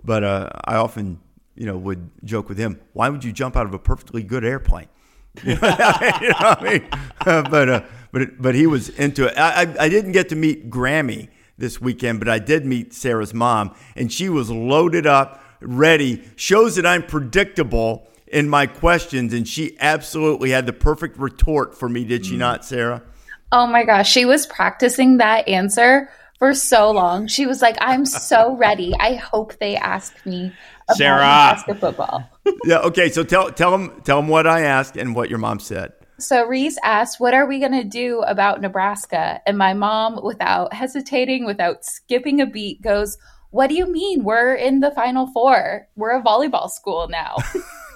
But uh, I often you know, would joke with him, why would you jump out of a perfectly good airplane? you know what I mean? but uh, but but he was into it. I, I, I didn't get to meet Grammy this weekend, but I did meet Sara's mom, and she was loaded up, ready. Shows that I'm predictable in my questions, and she absolutely had the perfect retort for me. Did she mm. not, Sara? Oh my gosh, she was practicing that answer for so long. She was like, "I'm so ready. I hope they ask me Sara. football. yeah. Okay. So tell tell them tell them what I asked and what your mom said. So Rece asked, "What are we going to do about Nebraska?" And my mom, without hesitating, without skipping a beat, goes, "What do you mean? We're in the Final Four. We're a volleyball school now."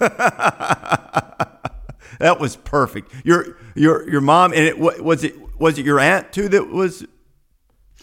that was perfect. Your your your mom and it was it was it your aunt too that was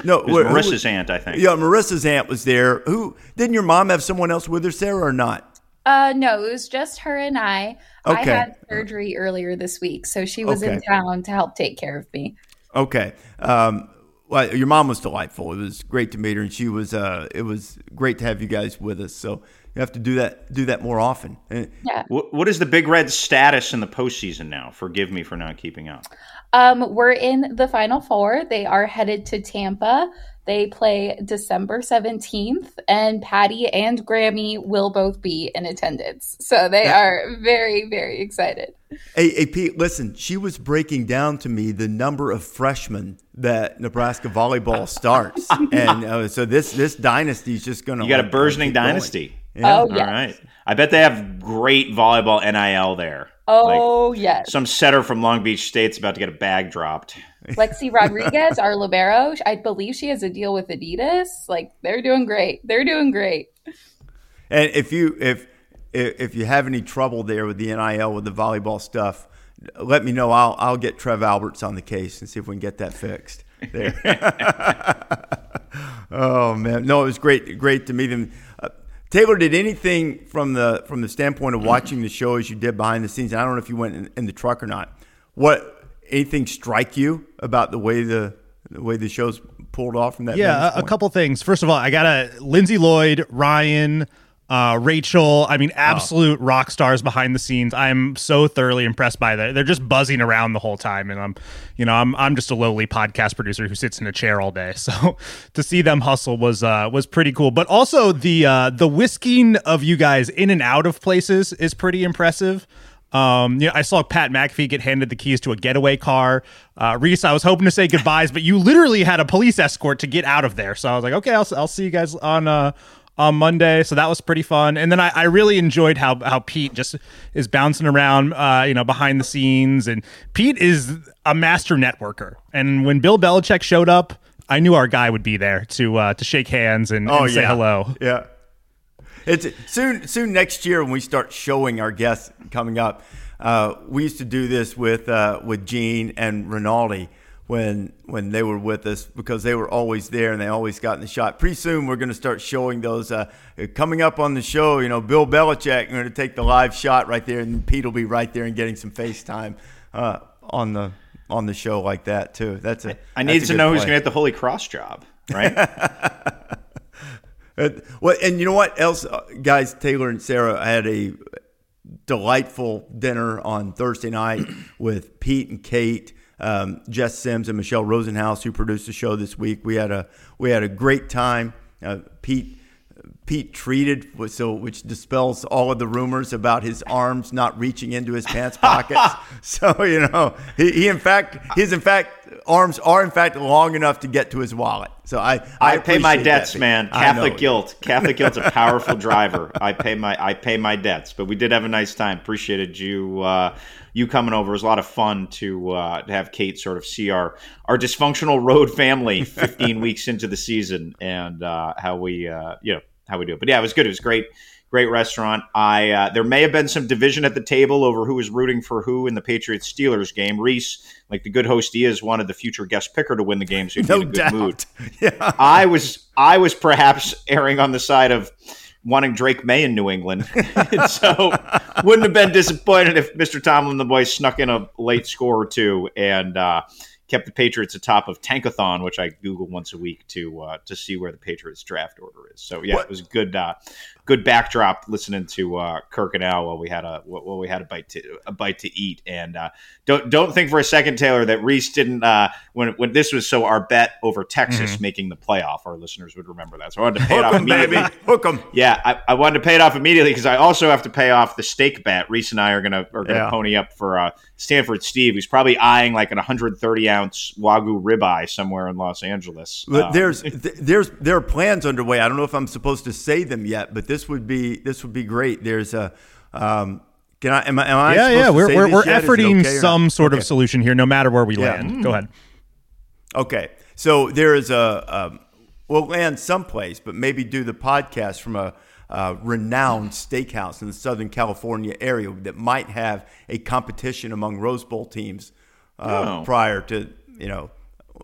no, it was Marissa's was, aunt, I think. Yeah, Marissa's aunt was there. Who didn't your mom have someone else with her, Sara, or not? Uh, no, it was just her and I. Okay. I had surgery earlier this week, so she was okay. in town to help take care of me. Okay. Um, well, your mom was delightful. It was great to meet her, and she was. Uh, it was great to have you guys with us. So you have to do that. Do that more often. Yeah. What, what is the Big Red status in the postseason now? Forgive me for not keeping up. Um, we're in the final four. They are headed to Tampa. They They play December 17th, and Patty and Grammy will both be in attendance. So they are very, very excited. Hey, hey, Pete, listen, she was breaking down to me the number of freshmen that Nebraska volleyball starts. and uh, so this this dynasty is just going to. You got a burgeoning dynasty. Yeah. Oh, yes. All right. I bet they have great volleyball NIL there. Oh, like, yes. Some setter from Long Beach State's about to get a bag dropped. Lexi Rodriguez, our libero, I believe she has a deal with Adidas. Like they're doing great. They're doing great. And if you if if you have any trouble there with the NIL with the volleyball stuff, let me know. I'll I'll get Trev Alberts on the case and see if we can get that fixed. There. oh man, no, it was great great to meet him. Taylor, did anything from the from the standpoint of watching the show as you did behind the scenes? I don't know if you went in, in the truck or not. What anything strike you about the way the the way the show's pulled off from that? Yeah, a, a, couple things. First of all, I got a Lindsay Lloyd, Ryan, uh, Rachel. I mean, absolute oh. rock stars behind the scenes. I'm so thoroughly impressed by that. They're just buzzing around the whole time, and I'm, you know, I'm I'm just a lowly podcast producer who sits in a chair all day. So to see them hustle was uh, was pretty cool. But also the uh, the whisking of you guys in and out of places is pretty impressive. Um, you know, I saw Pat McAfee get handed the keys to a getaway car. Uh, Rece, I was hoping to say goodbyes, but you literally had a police escort to get out of there. So I was like, okay, I'll, I'll see you guys on uh, on Monday. So that was pretty fun. And then I, I really enjoyed how how Pete just is bouncing around, uh, you know, behind the scenes. And Pete is a master networker. And when Bill Belichick showed up, I knew our guy would be there to uh, to shake hands and, oh, and say yeah. hello. Yeah. It's soon. Soon next year, when we start showing our guests coming up, uh, we used to do this with uh, with Gene and Rinaldi when when they were with us because they were always there and they always got in the shot. Pretty soon, we're going to start showing those uh, coming up on the show. You know, Bill Belichick going to take the live shot right there, and Pete will be right there and getting some FaceTime uh, on the on the show like that too. That's a. I need to know play. who's going to get the Holy Cross job, right? Well, and you know what else, uh, guys? Taylor and Sara had a delightful dinner on Thursday night with Pete and Kate, um, Jess Sims and Michelle Rosenhaus, who produced the show this week. We had a we had a great time. Uh, Pete Pete treated, so which dispels all of the rumors about his arms not reaching into his pants pockets. so you know, he, he, in fact his in fact arms are in fact long enough to get to his wallet. So I I, I pay my debts, that. man. Catholic guilt, Catholic guilt's a powerful driver. I pay my I pay my debts, but we did have a nice time. Appreciated you. Uh, you coming over. It was a lot of fun to uh, to have Kate sort of see our our dysfunctional road family 15 weeks into the season and uh, how we uh, you know how we do it. But yeah, it was good. It was great, great restaurant. I uh, there may have been some division at the table over who was rooting for who in the Patriots Steelers game. Rece, like the good host he is, wanted the future guest picker to win the game, so he'd no in a good doubt. mood. Yeah. I was I was perhaps erring on the side of wanting Drake Maye in New England. so wouldn't have been disappointed if Mr. Tomlin the boys snuck in a late score or two and uh, kept the Patriots atop of Tankathon, which I Google once a week to uh, to see where the Patriots draft order is. So yeah, what? it was good. Uh, good backdrop listening to uh, Kirk and Al while we had a while we had a bite to a bite to eat. And uh, don't don't think for a second, Taylor, that Rece didn't uh, when when this was so our bet over Texas mm-hmm. making the playoff. Our listeners would remember that. So I wanted to pay it off em, immediately. Baby. Hook them. Yeah, I, I, wanted to pay it off immediately because I also have to pay off the steak bet. Rece and I are gonna are gonna yeah. pony up for uh, Stanford Steve, who's probably eyeing like an 130 ounce wagyu ribeye somewhere in Los Angeles. Um, there's there's there are plans underway. I don't know if I'm supposed to say them yet, but this would be this would be great. There's a um, can I am I, am I yeah yeah we're we're, we're efforting okay some sort okay. of solution here, no matter where we yeah. land. Mm. Go ahead. Okay, so there is a um, we'll land someplace, but maybe do the podcast from a uh, renowned steakhouse in the Southern California area that might have a competition among Rose Bowl teams uh, oh. prior to you know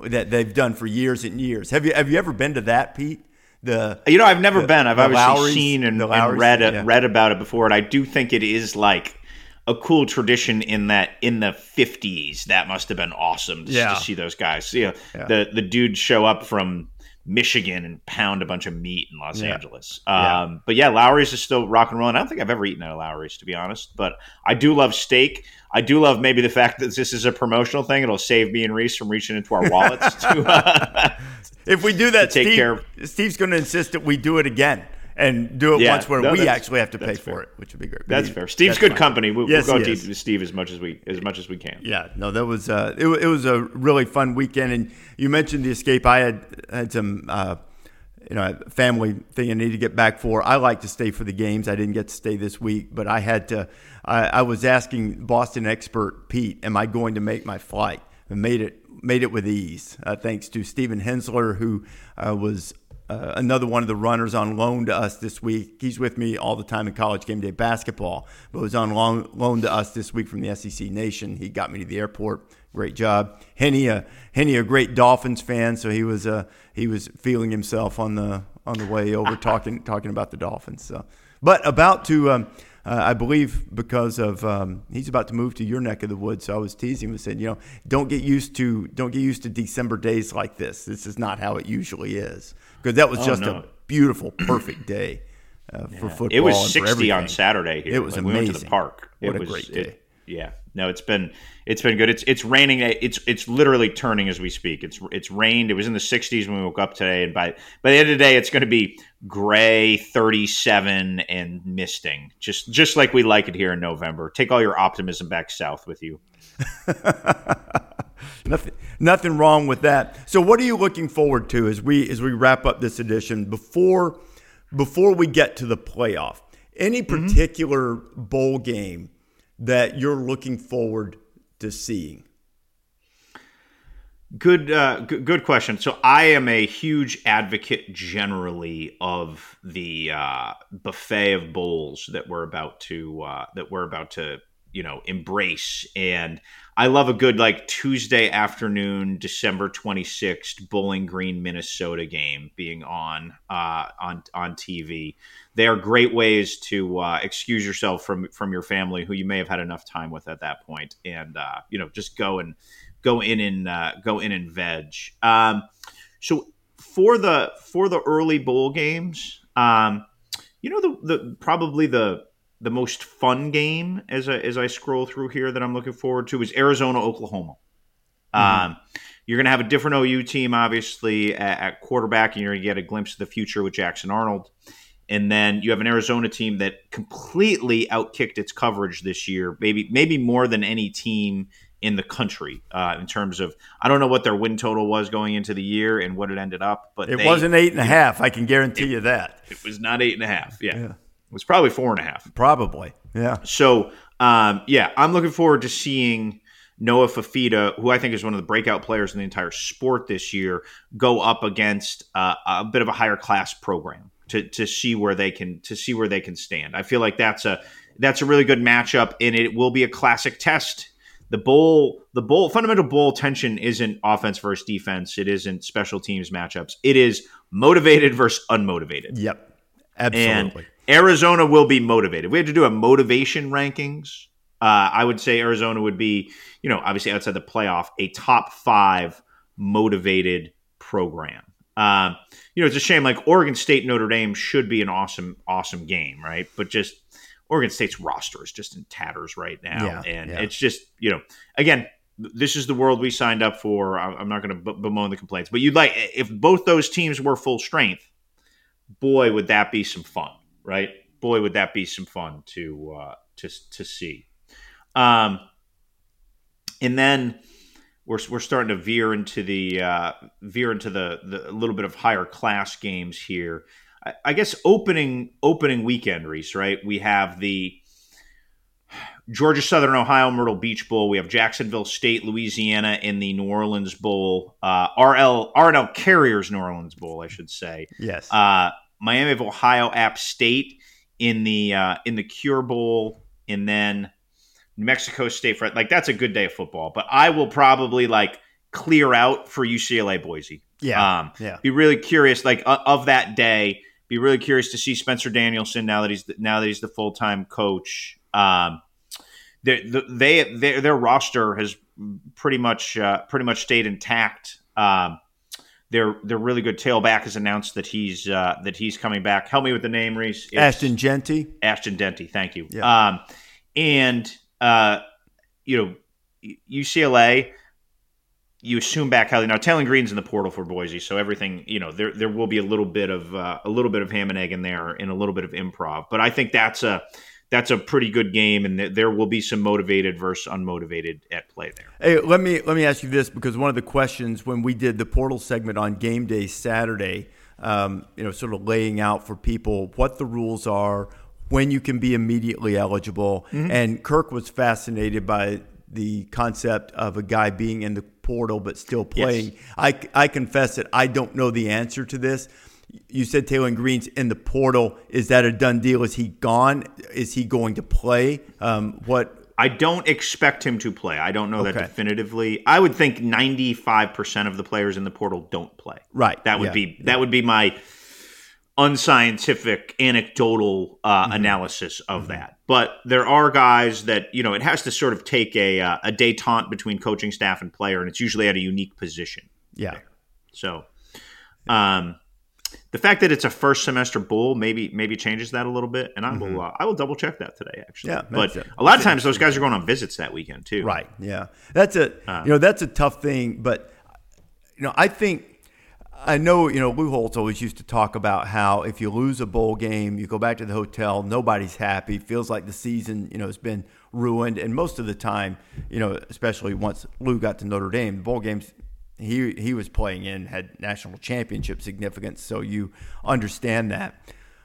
that they've done for years and years. Have you have you ever been to that, Pete? The you know I've never the, been. I've obviously Lawry's, seen and, and read yeah. read about it before, and I do think it is like a cool tradition in that in the 50s that must have been awesome to, yeah. to see those guys you uh, know, yeah. the the dudes show up from Michigan and pound a bunch of meat in Los yeah. Angeles. Um, yeah. But yeah, Lawry's is still rock and roll. And I don't think I've ever eaten at a Lawry's, to be honest. But I do love steak. I do love maybe the fact that this is a promotional thing. It'll save me and Rece from reaching into our wallets to, uh, if we do that, take Steve, care of- Steve's going to insist that we do it again and do it Yeah, once where no, we actually have to pay that's for it, which would be great. That's fair. Steve's that's good fine. company. We'll, Yes, we'll go deep with Steve as much as we as much as we can. Yeah, no, that was uh, it, it was a really fun weekend, and you mentioned the escape. I had had some uh, you know family thing I need to get back for. I like to stay for the games. I didn't get to stay this week, but I had to. I, I was asking Boston expert Pete, "Am I going to make my flight?" And made it made it with ease, uh, thanks to Stephen Hensler, who uh, was uh, another one of the runners on loan to us this week. He's with me all the time in college game day basketball, but was on loan, loan to us this week from the SEC Nation. He got me to the airport. Great job, Henny. Uh, Henny, a great Dolphins fan, so he was uh, he was feeling himself on the on the way over talking talking about the Dolphins. So, but about to. Um, uh, I believe because of um, he's about to move to your neck of the woods. So I was teasing him and said, you know, don't get used to don't get used to December days like this. This is not how it usually is because that was Oh, just no. a beautiful, perfect day uh, for football. It was 60 on. Saturday here. It was Like, We went to the park. What it a was, great it- day. yeah. No, it's been it's been good. It's it's raining. It's it's literally turning as we speak. It's it's rained. It was in the 60s when we woke up today, and by by the end of the day, it's going to be gray, 37, and misting. Just just like we like it here in November. Take all your optimism back south with you. Nothing, nothing wrong with that. So, what are you looking forward to as we as we wrap up this edition before before we get to the playoff? Any Mm-hmm. particular bowl game that you're looking forward to seeing? Good, uh, good, good question. So I am a huge advocate generally of the uh, buffet of bowls that we're about to uh, that we're about to you know embrace, and I love a good like Tuesday afternoon, December twenty sixth, Bowling Green, Minnesota game being on uh, on on TV. They are great ways to uh, excuse yourself from from your family, who you may have had enough time with at that point, and uh, you know just go and go in and uh, go in and veg. Um, so for the for the early bowl games, um, you know the, the probably the the most fun game as I, as I scroll through here that I'm looking forward to is Arizona Oklahoma. Um, you're going to have a different OU team, obviously, at, at quarterback, and you're going to get a glimpse of the future with Jackson Arnold. And then you have an Arizona team that completely outkicked its coverage this year, maybe maybe more than any team in the country uh, in terms of I don't know what their win total was going into the year and what it ended up, but It they- wasn't eight and a half. I can guarantee you that. It was not eight and a half. Yeah, Yeah. It was probably four and a half. Probably. Yeah. So, um, yeah, I'm looking forward to seeing Noah Fifita, who I think is one of the breakout players in the entire sport this year, go up against uh, a bit of a higher class program to to see where they can to see where they can stand. I feel like that's a that's a really good matchup, and it will be a classic test. The bowl, the bowl, fundamental bowl tension isn't offense versus defense. It isn't special teams matchups. It is motivated versus unmotivated. Yep. And Absolutely. Arizona will be motivated. We had to do a motivation rankings, uh, I would say Arizona would be, you know, obviously outside the playoff, a top five motivated program. Um, you know, it's a shame. Like Oregon State, Notre Dame should be an awesome, awesome game, right? But just Oregon State's roster is just in tatters right now, Yeah, and yeah. it's just, you know, again, this is the world we signed up for. I'm not going to bemoan the complaints, but you'd like if both those teams were full strength boy, would that be some fun, right? Boy, would that be some fun to uh, to to see. Um, and then we're we're starting to veer into the uh, veer into the the little bit of higher class games here. I, I guess opening opening weekend, Rece. Right? We have the Georgia Southern Ohio Myrtle Beach Bowl. We have Jacksonville State, Louisiana in the New Orleans Bowl. Uh, RL R+L Carriers New Orleans Bowl, I should say yes. uh, Miami of Ohio App State in the uh, in the Cure Bowl, and then New Mexico State. For, like that's a good day of football, but I will probably like clear out for UCLA Boise. yeah. Um, yeah. be really curious, like uh, of that day. Be really curious to see Spencer Danielson now that he's the, now that he's the full time coach. Um, they, they their their roster has pretty much uh, pretty much stayed intact. Um, their their really good tailback has announced that he's uh, that he's coming back. Help me with the name, Rece. It's Ashton Jeanty. Ashton Jeanty. Thank you. Yeah. Um, and uh, you know UCLA you assume back highly. Now Taylen Green's in the portal for Boise, so everything you know there there will be a little bit of uh, a little bit of ham and egg in there and a little bit of improv. But I think that's a that's a pretty good game, and th- there will be some motivated versus unmotivated at play there. Hey, let me let me ask you this because one of the questions when we did the portal segment on game day Saturday, um, you know, sort of laying out for people what the rules are, when you can be immediately eligible, mm-hmm. and Kirk was fascinated by the concept of a guy being in the portal but still playing. Yes. I, I confess that I don't know the answer to this. You said Taylor Green's in the portal. Is that a done deal? Is he gone? Is he going to play? Um, what? I don't expect him to play. I don't know okay. that definitively. I would think 95% of the players in the portal don't play. Right. That would yeah. be that yeah. would be my unscientific anecdotal uh, mm-hmm. analysis of mm-hmm. that. But there are guys that you know it has to sort of take a uh, a detente between coaching staff and player, and it's usually at a unique position. Yeah. There. So, um, the fact that it's a first semester bowl maybe maybe changes that a little bit, and I mm-hmm. will uh, I will double check that today actually. Yeah, but a, a lot of times those guys are going on visits that weekend too. Right. Yeah. That's a uh, you know that's a tough thing, but you know I think I know, you know, Lou Holtz always used to talk about how if you lose a bowl game, you go back to the hotel, nobody's happy, feels like the season, you know, has been ruined. And most of the time, you know, especially once Lou got to Notre Dame, the bowl games he he was playing in had national championship significance, so you understand that.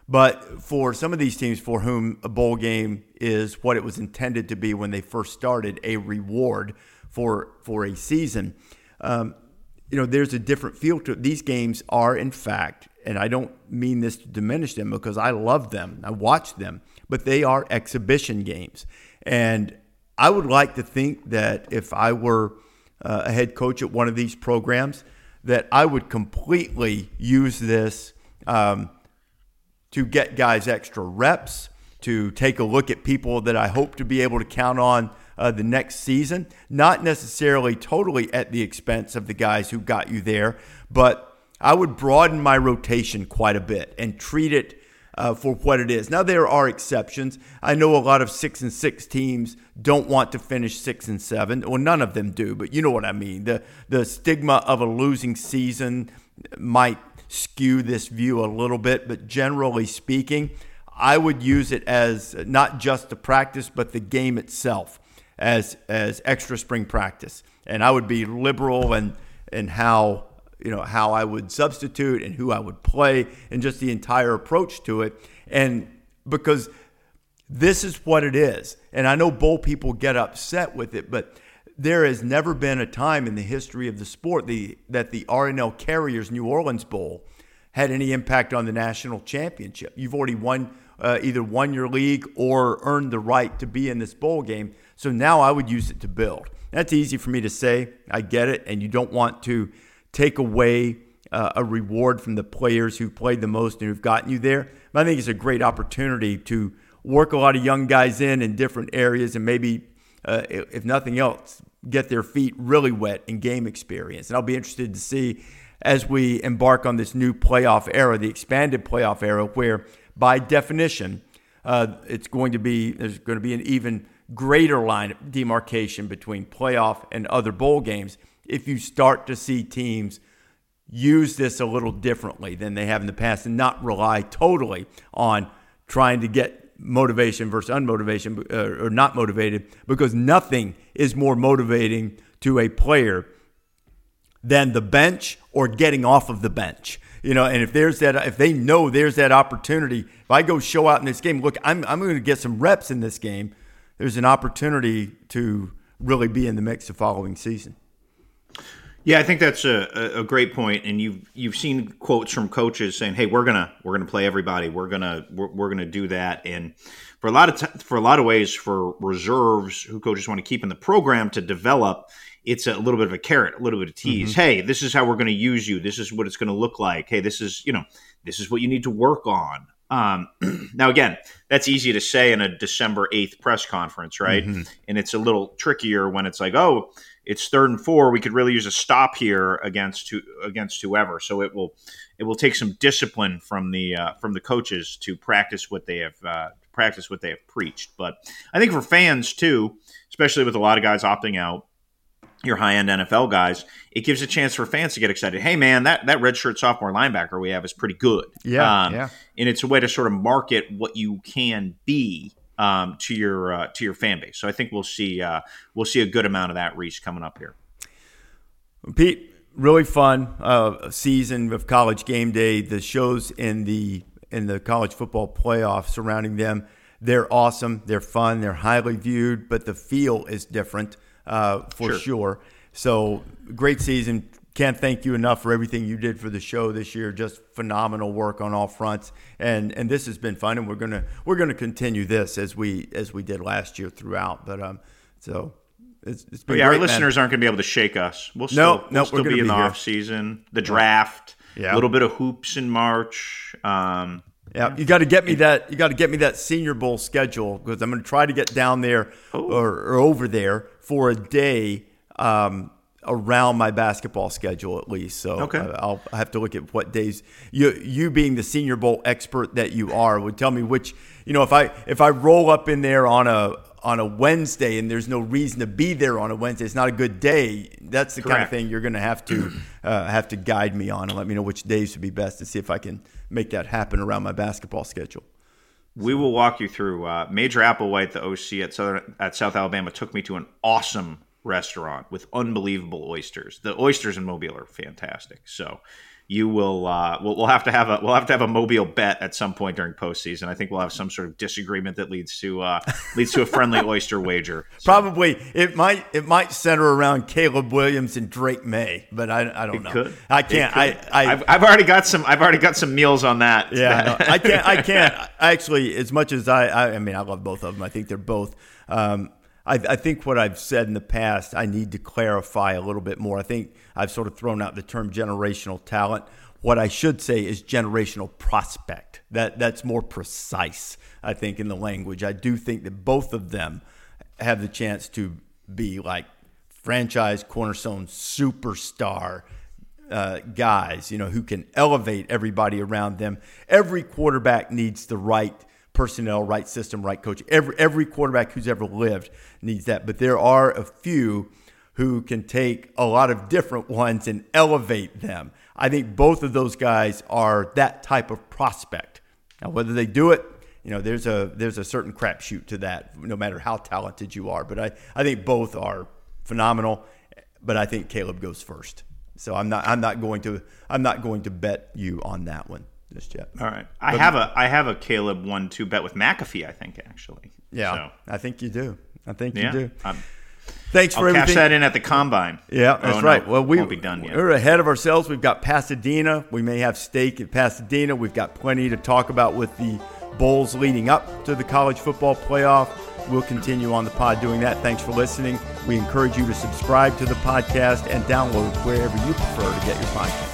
But for some of these teams for whom a bowl game is what it was intended to be when they first started, a reward for for a season, um, you know, there's a different feel to it. These games are, in fact, and I don't mean this to diminish them because I love them, I watch them, but they are exhibition games. And I would like to think that if I were uh, a head coach at one of these programs, that I would completely use this um, to get guys extra reps, to take a look at people that I hope to be able to count on uh, the next season. Not necessarily totally at the expense of the guys who got you there, but I would broaden my rotation quite a bit and treat it uh, for what it is. Now there are exceptions. I know a lot of six and six teams don't want to finish six and seven. Well, none of them do, but you know what I mean. The the stigma of a losing season might skew this view a little bit, but generally speaking, I would use it as not just the practice, but the game itself as as extra spring practice, and I would be liberal and and how you know how I would substitute and who I would play and just the entire approach to it. And because this is what it is, and I know bowl people get upset with it, but there has never been a time in the history of the sport the, that the R+L Carriers New Orleans Bowl had any impact on the national championship. You've already won uh, either won your league or earned the right to be in this bowl game. So now I would use it to build. That's easy for me to say. I get it. And you don't want to take away uh, a reward from the players who played the most and who've gotten you there. But I think it's a great opportunity to work a lot of young guys in in different areas and maybe, uh, if nothing else, get their feet really wet in game experience. And I'll be interested to see as we embark on this new playoff era, the expanded playoff era, where by definition, uh, it's going to be there's going to be an even greater line of demarcation between playoff and other bowl games if you start to see teams use this a little differently than they have in the past and not rely totally on trying to get motivation versus unmotivation uh, or not motivated because nothing is more motivating to a player than the bench or getting off of the bench. You know, and if there's that, if they know there's that opportunity, if I go show out in this game, look, I'm, I'm going to get some reps in this game there's an opportunity to really be in the mix the following season. Yeah, I think that's a, a great point, and you've you've seen quotes from coaches saying, "Hey, we're gonna we're gonna play everybody. We're gonna we're, we're gonna do that." And for a lot of t- for a lot of ways, for reserves who coaches want to keep in the program to develop, it's a little bit of a carrot, a little bit of tease. Mm-hmm. Hey, this is how we're going to use you. This is what it's going to look like. Hey, this is you know this is what you need to work on. Um, now, again, that's easy to say in a December 8th press conference, right? Mm-hmm. And it's a little trickier when it's like, oh, it's third and four. We could really use a stop here against who, against whoever. So it will it will take some discipline from the uh, from the coaches to practice what they have uh, practice what they have preached. But I think for fans too, especially with a lot of guys opting out, your high end NFL guys, it gives a chance for fans to get excited. Hey, man, that that redshirt sophomore linebacker we have is pretty good. Yeah, um, yeah. And it's a way to sort of market what you can be um, to your uh, to your fan base. So I think we'll see uh, we'll see a good amount of that reach coming up here. Pete, really fun uh, season of college game day. The shows in the in the college football playoff surrounding them, they're awesome. They're fun. They're highly viewed, but the feel is different uh, for Sure. sure. So great season. Can't thank you enough for everything you did for the show this year. Just phenomenal work on all fronts, and and this has been fun. And we're gonna we're gonna continue this as we as we did last year throughout. But um, so it's, it's been But yeah, our great, man. listeners aren't going to be able to shake us. We'll still, no, we'll we're still gonna be in the here. off season, the draft, Yeah. a little bit of hoops in March. Um, Yeah, you got to get me that. You got to get me that Senior Bowl schedule because I'm going to try to get down there Oh. or, or over there for a day um, around my basketball schedule at least. So Okay. I- I'll have to look at what days you you being the Senior Bowl expert that you are would tell me which you know if I if I roll up in there on a on a Wednesday and there's no reason to be there on a Wednesday, it's not a good day. That's the kind of thing you're going to have to uh, have to guide me on and let me know which days would be best to see if I can make that happen around my basketball schedule. we will walk you through. Uh, Major Applewhite, the OC at Southern at South Alabama, took me to an awesome restaurant with unbelievable oysters. The oysters in Mobile are fantastic. So you will uh, we'll, we'll have to have a we'll have to have a Mobile bet at some point during postseason. I think we'll have some sort of disagreement that leads to uh, leads to a friendly oyster wager. Probably it might it might center around Caleb Williams and Drake Maye, but I, I don't know. Could I can't. I, I I've, I've already got some. I've already got some meals on that. Yeah, no, I can't. I can't. Actually, as much as I, I, I mean, I love both of them. I think they're both. Um, I, I think what I've said in the past, I need to clarify a little bit more. I think I've sort of thrown out the term generational talent. What I should say is generational prospect. That that's more precise. I think in the language. I do think that both of them have the chance to be like franchise cornerstone superstar uh, guys, you know, who can elevate everybody around them. Every quarterback needs the right personnel, right system, right coach. Every every quarterback who's ever lived needs that. But there are a few who can take a lot of different ones and elevate them. I think both of those guys are that type of prospect. Now, whether they do it, you know, there's a there's a certain crapshoot to that, no matter how talented you are. But I, I think both are phenomenal. But I think Caleb goes first. So I'm not I'm not going to I'm not going to bet you on that one just yet. All right. I have a I have a Caleb one two bet with McAfee. I think actually. Yeah, So, I think you do. I think yeah. you do. I'm- Thanks for I'll cash that in at the combine. Yeah, Oh, that's no, right. Well, we won't be done yet. We're ahead of ourselves. We've got Pasadena. We may have steak at Pasadena. We've got plenty to talk about with the bowls leading up to the college football playoff. We'll continue on the pod doing that. Thanks for listening. We encourage you to subscribe to the podcast and download wherever you prefer to get your podcast.